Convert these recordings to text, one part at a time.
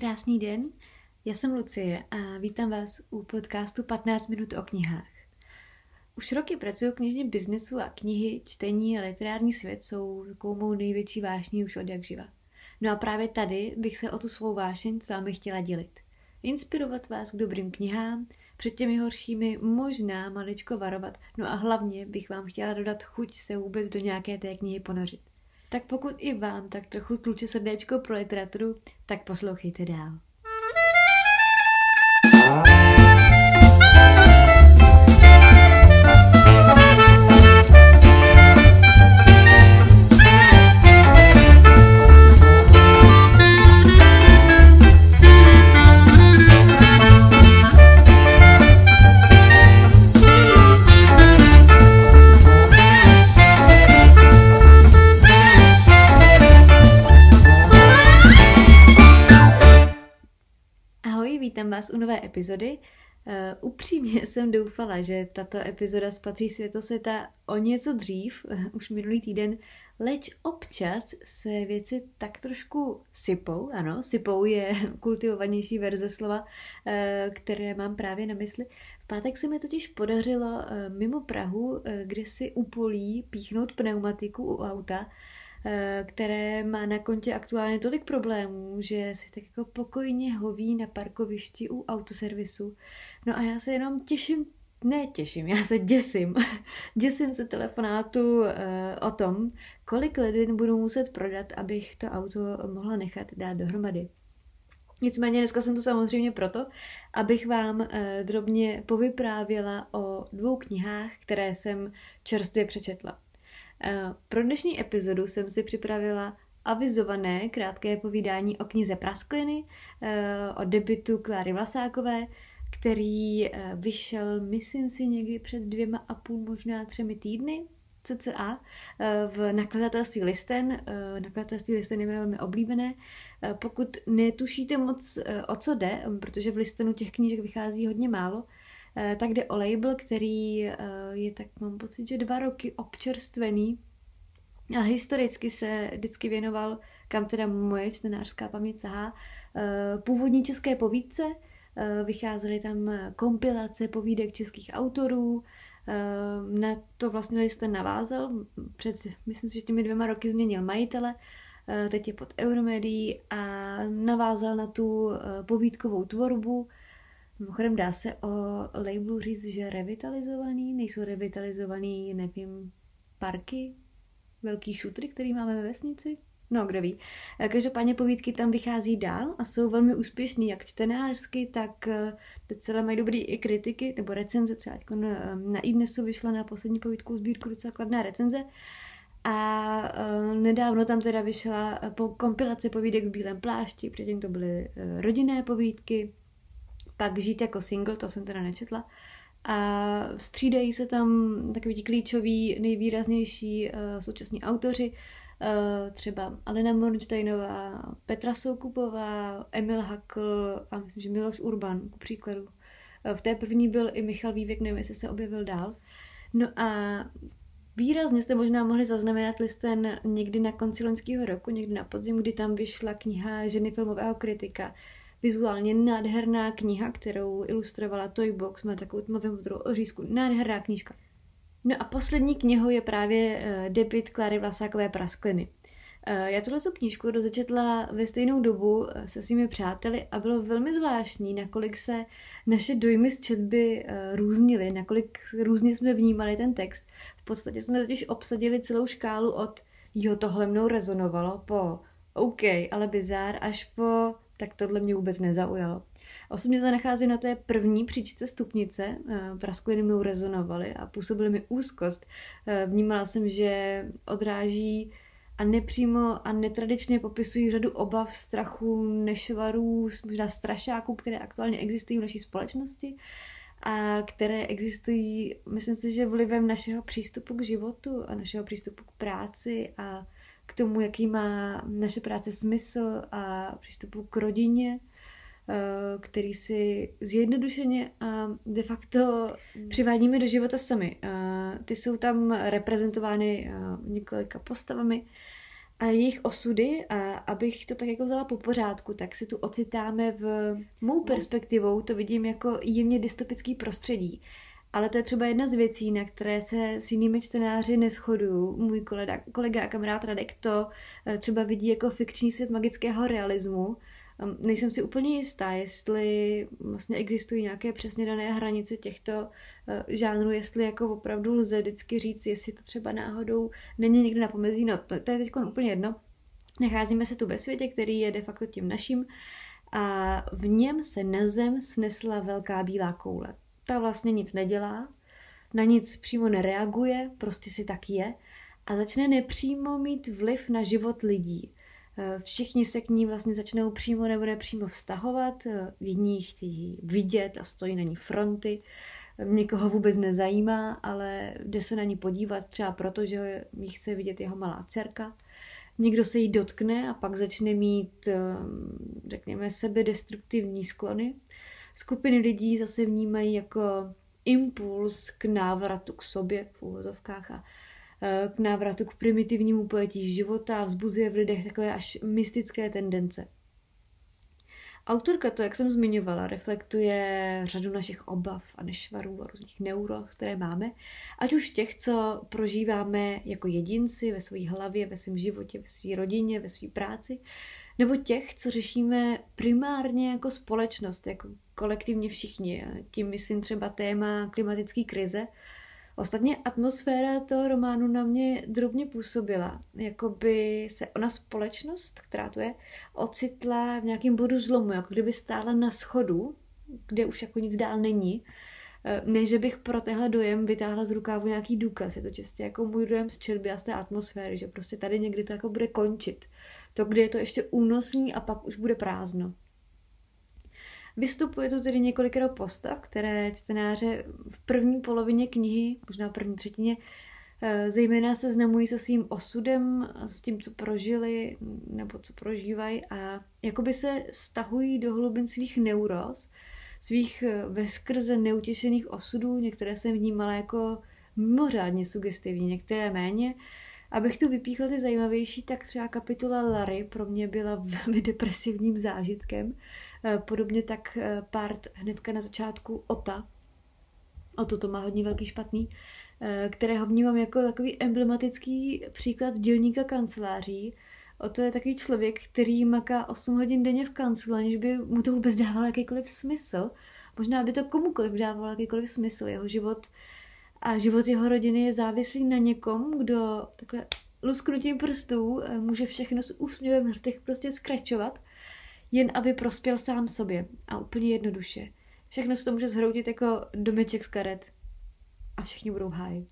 Krásný den, já jsem Lucie a vítám vás u podcastu 15 minut o knihách. Už roky pracuji v knižním biznesu a knihy, čtení a literární svět jsou takovou mou největší vášní už od jak živa. No a právě tady bych se o tu svou vášeň s vámi chtěla dělit. Inspirovat vás k dobrým knihám, před těmi horšími možná maličko varovat, no a hlavně bych vám chtěla dodat chuť se vůbec do nějaké té knihy ponořit. Tak pokud i vám tak trochu tluče srdéčko pro literaturu, tak poslouchejte dál. Vás u nové epizody. Uh, upřímně jsem doufala, že tato epizoda spatří světa o něco dřív, uh, už minulý týden, leč občas se věci tak trošku sypou, ano, sypou je kultivovanější verze slova, uh, které mám právě na mysli. V pátek se mi totiž podařilo mimo Prahu, kde si upolí píchnout pneumatiku u auta, Eh, které má na kontě aktuálně tolik problémů, že si tak jako pokojně hoví na parkovišti u autoservisu. No a já se jenom těším, ne těším, já se děsím. děsím se telefonátu uh, o tom, kolik ledin budu muset prodat, abych to auto mohla nechat dát dohromady. Nicméně dneska jsem tu samozřejmě proto, abych vám uh, drobně povyprávěla o dvou knihách, které jsem čerstvě přečetla. Pro dnešní epizodu jsem si připravila avizované krátké povídání o knize Praskliny eh, o debitu Kláry Vlasákové, který eh, vyšel, myslím si, někdy před dvěma a půl, možná třemi týdny, cca, v nakladatelství Listen. Nakladatelství Listen je velmi oblíbené. Pokud netušíte moc, o co jde, protože v Listenu těch knížek vychází hodně málo, tak jde o label, který eh, je tak, mám pocit, že dva roky občerstvený. A historicky se vždycky věnoval, kam teda moje čtenářská paměť sahá, eh, původní české povídce, vycházely tam kompilace povídek českých autorů, na to vlastně list navázal, před, myslím si, že těmi dvěma roky změnil majitele, teď je pod Euromedií a navázal na tu povídkovou tvorbu, Mimochodem dá se o labelu říct, že revitalizovaný, nejsou revitalizovaný, nevím, parky, velký šutry, který máme ve vesnici? No, kdo ví. Každopádně povídky tam vychází dál a jsou velmi úspěšný, jak čtenářsky, tak eh, docela mají dobrý i kritiky, nebo recenze, třeba jako na, iDnesu vyšla na poslední povídku sbírku docela kladná recenze. A nedávno tam teda vyšla po kompilace povídek v bílém plášti, předtím to byly rodinné povídky, pak žít jako single, to jsem teda nečetla. A střídají se tam takový ti klíčoví, nejvýraznější uh, současní autoři, uh, třeba Alena Mornsteinová, Petra Soukupová, Emil Hakl a myslím, že Miloš Urban, ku příkladu. Uh, v té první byl i Michal Vývěk, nevím, jestli se objevil dál. No a Výrazně jste možná mohli zaznamenat listen někdy na konci loňského roku, někdy na podzim, kdy tam vyšla kniha ženy filmového kritika, vizuálně nádherná kniha, kterou ilustrovala Toybox, má takovou tmavě modrou ořízku. Nádherná knížka. No a poslední knihou je právě uh, debit Klary Vlasákové Praskliny. Uh, já tuhle knížku dozečetla ve stejnou dobu uh, se svými přáteli a bylo velmi zvláštní, nakolik se naše dojmy z četby různily, nakolik různě jsme vnímali ten text. V podstatě jsme totiž obsadili celou škálu od jo, tohle mnou rezonovalo po OK, ale bizár, až po tak tohle mě vůbec nezaujalo. Osobně se nacházím na té první příčce stupnice, eh, praskliny mnou rezonovaly a působily mi úzkost. Eh, vnímala jsem, že odráží a nepřímo a netradičně popisují řadu obav, strachu, nešvarů, možná strašáků, které aktuálně existují v naší společnosti a které existují, myslím si, že vlivem našeho přístupu k životu a našeho přístupu k práci a k tomu, jaký má naše práce smysl a přístupu k rodině, eh, který si zjednodušeně a de facto přivádíme do života sami. Eh, ty jsou tam reprezentovány eh, několika postavami a jejich osudy a abych to tak jako vzala po pořádku, tak si tu ocitáme v mou perspektivou, to vidím jako jemně dystopický prostředí. Ale to je třeba jedna z věcí, na které se s jinými čtenáři neschoduju. Můj kolega, kolega a kamarád Radek to eh, třeba vidí jako fikční svět magického realismu. Ehm, nejsem si úplně jistá, jestli vlastně existují nějaké přesně dané hranice těchto eh, žánrů, jestli jako opravdu lze vždycky říct, jestli to třeba náhodou není někde na pomezí. No, to, to je teď úplně jedno. Nacházíme se tu ve světě, který je de facto tím naším a v něm se na zem snesla velká bílá koule ta vlastně nic nedělá, na nic přímo nereaguje, prostě si tak je a začne nepřímo mít vliv na život lidí. Eh, všichni se k ní vlastně začnou přímo nebo nepřímo vztahovat, eh, jedni chtějí vidět a stojí na ní fronty, někoho vůbec nezajímá, ale jde se na ní podívat třeba proto, že ji chce vidět jeho malá dcerka. Někdo se jí dotkne a pak začne mít, eh, řekněme, sebedestruktivní sklony, Skupiny lidí zase vnímají jako impuls k návratu k sobě v úvozovkách a e, k návratu k primitivnímu pojetí života a vzbuzuje v lidech takové až mystické tendence. Autorka to, jak jsem zmiňovala, reflektuje řadu našich obav a nešvarů a různých neuroz, které máme, ať už těch, co prožíváme jako jedinci ve své hlavě, ve svém životě, ve své rodině, ve své práci, nebo těch, co řešíme primárně jako společnost, jako kolektivně všichni. Tím myslím třeba téma klimatické krize. Ostatně atmosféra toho románu na mě drobně působila, jako by se ona společnost, která to je, ocitla v nějakém bodu zlomu, jako kdyby stála na schodu, kde už jako nic dál není. Ne, že bych pro tehle dojem vytáhla z rukávu nějaký důkaz, je to čistě jako můj dojem z čerby a z té atmosféry, že prostě tady někdy to jako bude končit. To, kde je to ještě únosný a pak už bude prázdno. Vystupuje tu tedy několikero postav, které čtenáře v první polovině knihy, možná v první třetině, eh, zejména se znamují se svým osudem, s tím, co prožili nebo co prožívají a jakoby se stahují do hlubin svých neuroz, svých eh, veskrze neutěšených osudů. Některé jsem vnímala jako mimořádně sugestivní, některé méně. Abych tu vypíchla ty zajímavější, tak třeba kapitola Larry pro mě byla velmi depresivním zážitkem. Eh, podobně tak eh, part hnedka na začátku Ota. Oto to má hodně velký špatný, eh, kterého vnímám jako takový emblematický příklad dělníka kanceláří. O to je takový člověk, který maká 8 hodin denně v kanclu, aniž by mu to vůbec dávalo jakýkoliv smysl. Možná by to komukoliv dávalo jakýkoliv smysl. Jeho život a život jeho rodiny je závislý na někom, kdo takhle lusknutím prstů může všechno s úsměvem hrtech prostě skračovat jen aby prospěl sám sobě a úplně jednoduše. Všechno se to může zhroutit jako domeček z karet a všichni budou háji.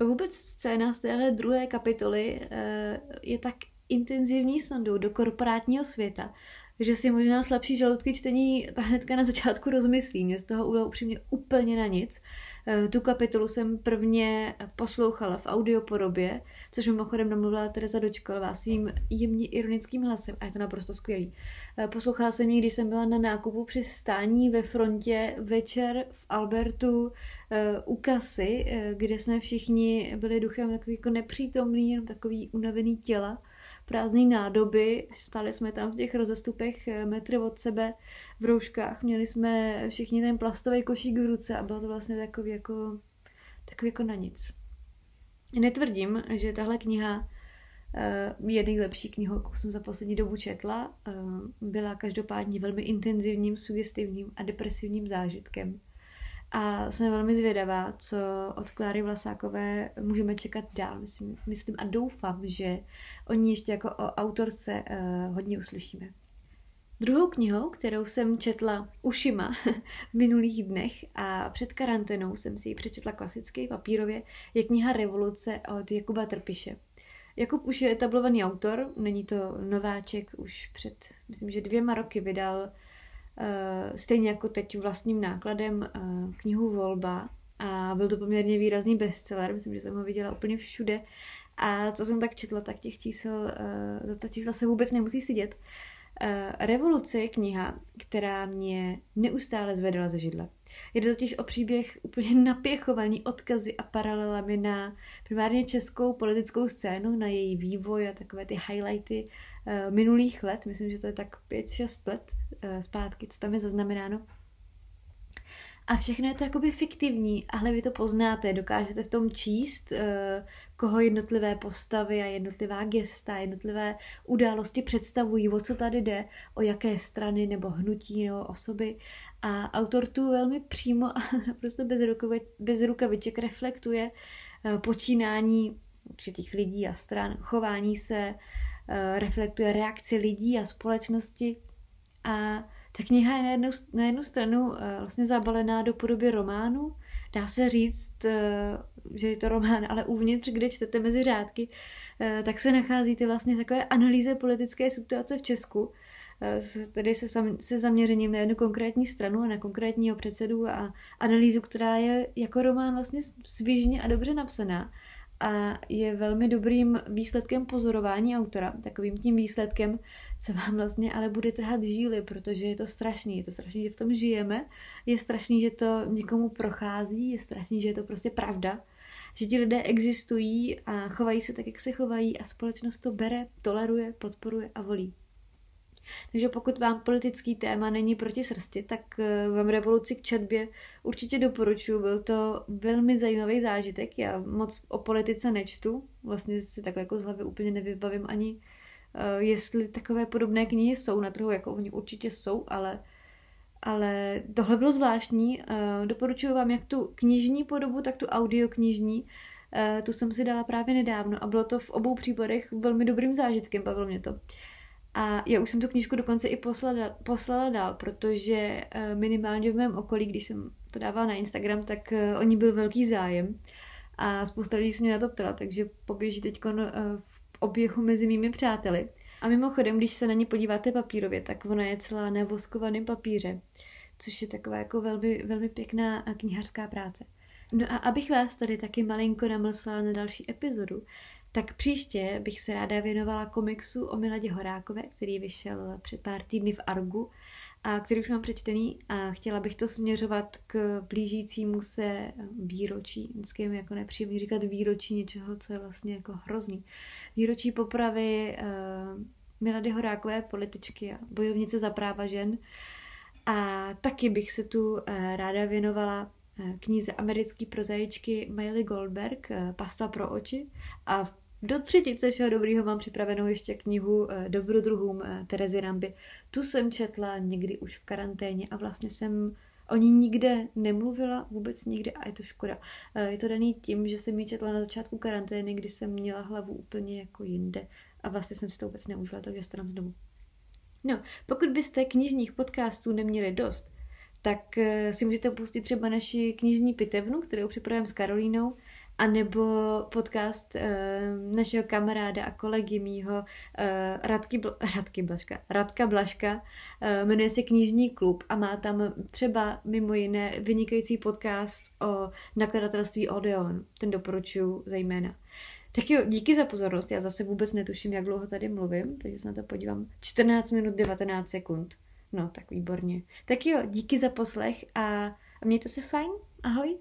Vůbec scéna z téhle druhé kapitoly eh, je tak intenzivní sondou do korporátního světa, že si možná slabší žaludky čtení ta hnedka na začátku rozmyslí. Mě z toho bylo upřímně úplně na nic. Eh, tu kapitolu jsem prvně poslouchala v audiopodobě, což mimochodem namluvila Teresa Dočkalová svým jemně ironickým hlasem a je to naprosto skvělý. Eh, poslouchala jsem ji, když jsem byla na nákupu při stání ve frontě večer v Albertu eh, u kasy, kde jsme všichni byli duchem takový jako nepřítomný, jenom takový unavený těla prázdné nádoby. Stáli jsme tam v těch rozestupech eh, metry od sebe v rouškách. Měli jsme všichni ten plastový košík v ruce a bylo to vlastně takový jako, takový jako na nic. Netvrdím, že tahle kniha eh, je nejlepší knihou, jakou jsem za poslední dobu četla. Eh, byla každopádně velmi intenzivním, sugestivním a depresivním zážitkem. A jsem velmi zvědavá, co od Kláry Vlasákové můžeme čekat dál. Myslím, myslím a doufám, že o ní ještě jako o autorce uh, hodně uslyšíme. Druhou knihou, kterou jsem četla ušima v minulých dnech a před karanténou jsem si ji přečetla klasicky papírově, je kniha Revoluce od Jakuba Trpiše. Jakub už je etablovaný autor, není to nováček, už před, myslím, že dvěma roky vydal stejně jako teď vlastním nákladem eh, knihu Volba a byl to poměrně výrazný bestseller, myslím, že jsem ho viděla úplně všude a co jsem tak četla, tak těch čísel, za ta čísla se vůbec nemusí stydět. Revoluce je kniha, která mě neustále zvedala ze židle. Jde totiž o příběh úplně napěchovaný odkazy a paralelami na primárně českou politickou scénu, na její vývoj a takové ty highlighty uh, minulých let. Myslím, že to je tak 5-6 let uh, zpátky, co tam je zaznamenáno. A všechno je to jakoby fiktivní, ale vy to poznáte, dokážete v tom číst, eh, koho jednotlivé postavy a jednotlivá gesta, jednotlivé události představují, o co tady jde, o jaké strany nebo hnutí nebo osoby. A autor tu velmi přímo a naprosto bez, rukavi, bez rukaviček reflektuje eh, počínání určitých lidí a stran, chování se, eh, reflektuje reakci lidí a společnosti a ta kniha je na jednu, na jednu stranu eh, vlastně zabalená do podoby románu. Dá se říct, že je to román, ale uvnitř, kde čtete mezi řádky, tak se nacházíte vlastně takové analýze politické situace v Česku, tedy se, se zaměřením na jednu konkrétní stranu a na konkrétního předsedu a analýzu, která je jako román vlastně svěžně a dobře napsaná a je velmi dobrým výsledkem pozorování autora, takovým tím výsledkem, co vám vlastně ale bude trhat žíly, protože je to strašný, je to strašný, že v tom žijeme, je strašný, že to někomu prochází, je strašný, že je to prostě pravda, že ti lidé existují a chovají se tak, jak se chovají a společnost to bere, toleruje, podporuje a volí. Takže pokud vám politický téma není proti srsti, tak eh, vám revoluci k četbě určitě doporučuji. Byl to velmi zajímavý zážitek. Já moc o politice nečtu. Vlastně si takhle jako z hlavy úplně nevybavím ani, eh, jestli takové podobné knihy jsou na trhu, jako oni určitě jsou, ale ale tohle bylo zvláštní. Eh, doporučuji vám jak tu knižní podobu, tak tu audioknižní. Tu jsem si dala právě nedávno a bylo to v obou případech velmi dobrým zážitkem, bavilo mě to. A já už jsem tu knížku dokonce i poslala, poslala dál, protože eh, minimálně v mém okolí, když jsem to dávala na Instagram, tak eh, o ní byl velký zájem a spousta lidí se mě na to ptala, takže poběží teď eh, v oběhu mezi mými přáteli. A mimochodem, když se na ní podíváte papírově, tak ona je celá na voskovaném papíře, což je taková jako velmi, velmi pěkná knihařská práce. No a abych vás tady taky malinko namlsala na další epizodu, tak příště bych se ráda věnovala komiksu o Miladě Horákové, který vyšel před pár týdny v Argu a který už mám přečtený a chtěla bych to směřovat k blížícímu se výročí. Vždycky je mi jako nepříjemný říkat výročí něčeho, co je vlastně jako hrozný. Výročí popravy uh, Milady Horákové, političky a bojovnice za práva žen. A taky bych se tu uh, ráda věnovala Eh, knize americké prozaičky Miley Goldberg Pasta pro oči a do třetice všeho dobrýho mám připravenou ještě knihu eh, Dobrodruhům Terezy Ramby. Tu jsem četla někdy už v karanténě a vlastně jsem o ní nikde nemluvila, vůbec nikde a je to škoda. Je to daný tím, že jsem ji četla na začátku karantény, kdy jsem měla hlavu úplně jako jinde a vlastně jsem si to vůbec neužila, takže se tam znovu. No, pokud byste knižních podcastů neměli dost, tak eh, si můžete pustit třeba naši knižní pitevnu, kterou připravujeme s Karolínou, anebo podcast uh, našeho kamaráda a kolegy mýho uh, Radky, Bl- Radky Blaška, Radka Blaška, uh, jmenuje se Knižní klub a má tam třeba mimo jiné vynikající podcast o nakladatelství Odeon. Ten doporučuji zejména. Tak jo, díky za pozornost. Já zase vůbec netuším, jak dlouho tady mluvím, takže se na to podívám. 14 minut 19 sekund. No, tak výborně. Tak jo, díky za poslech a, a mějte se fajn. Ahoj.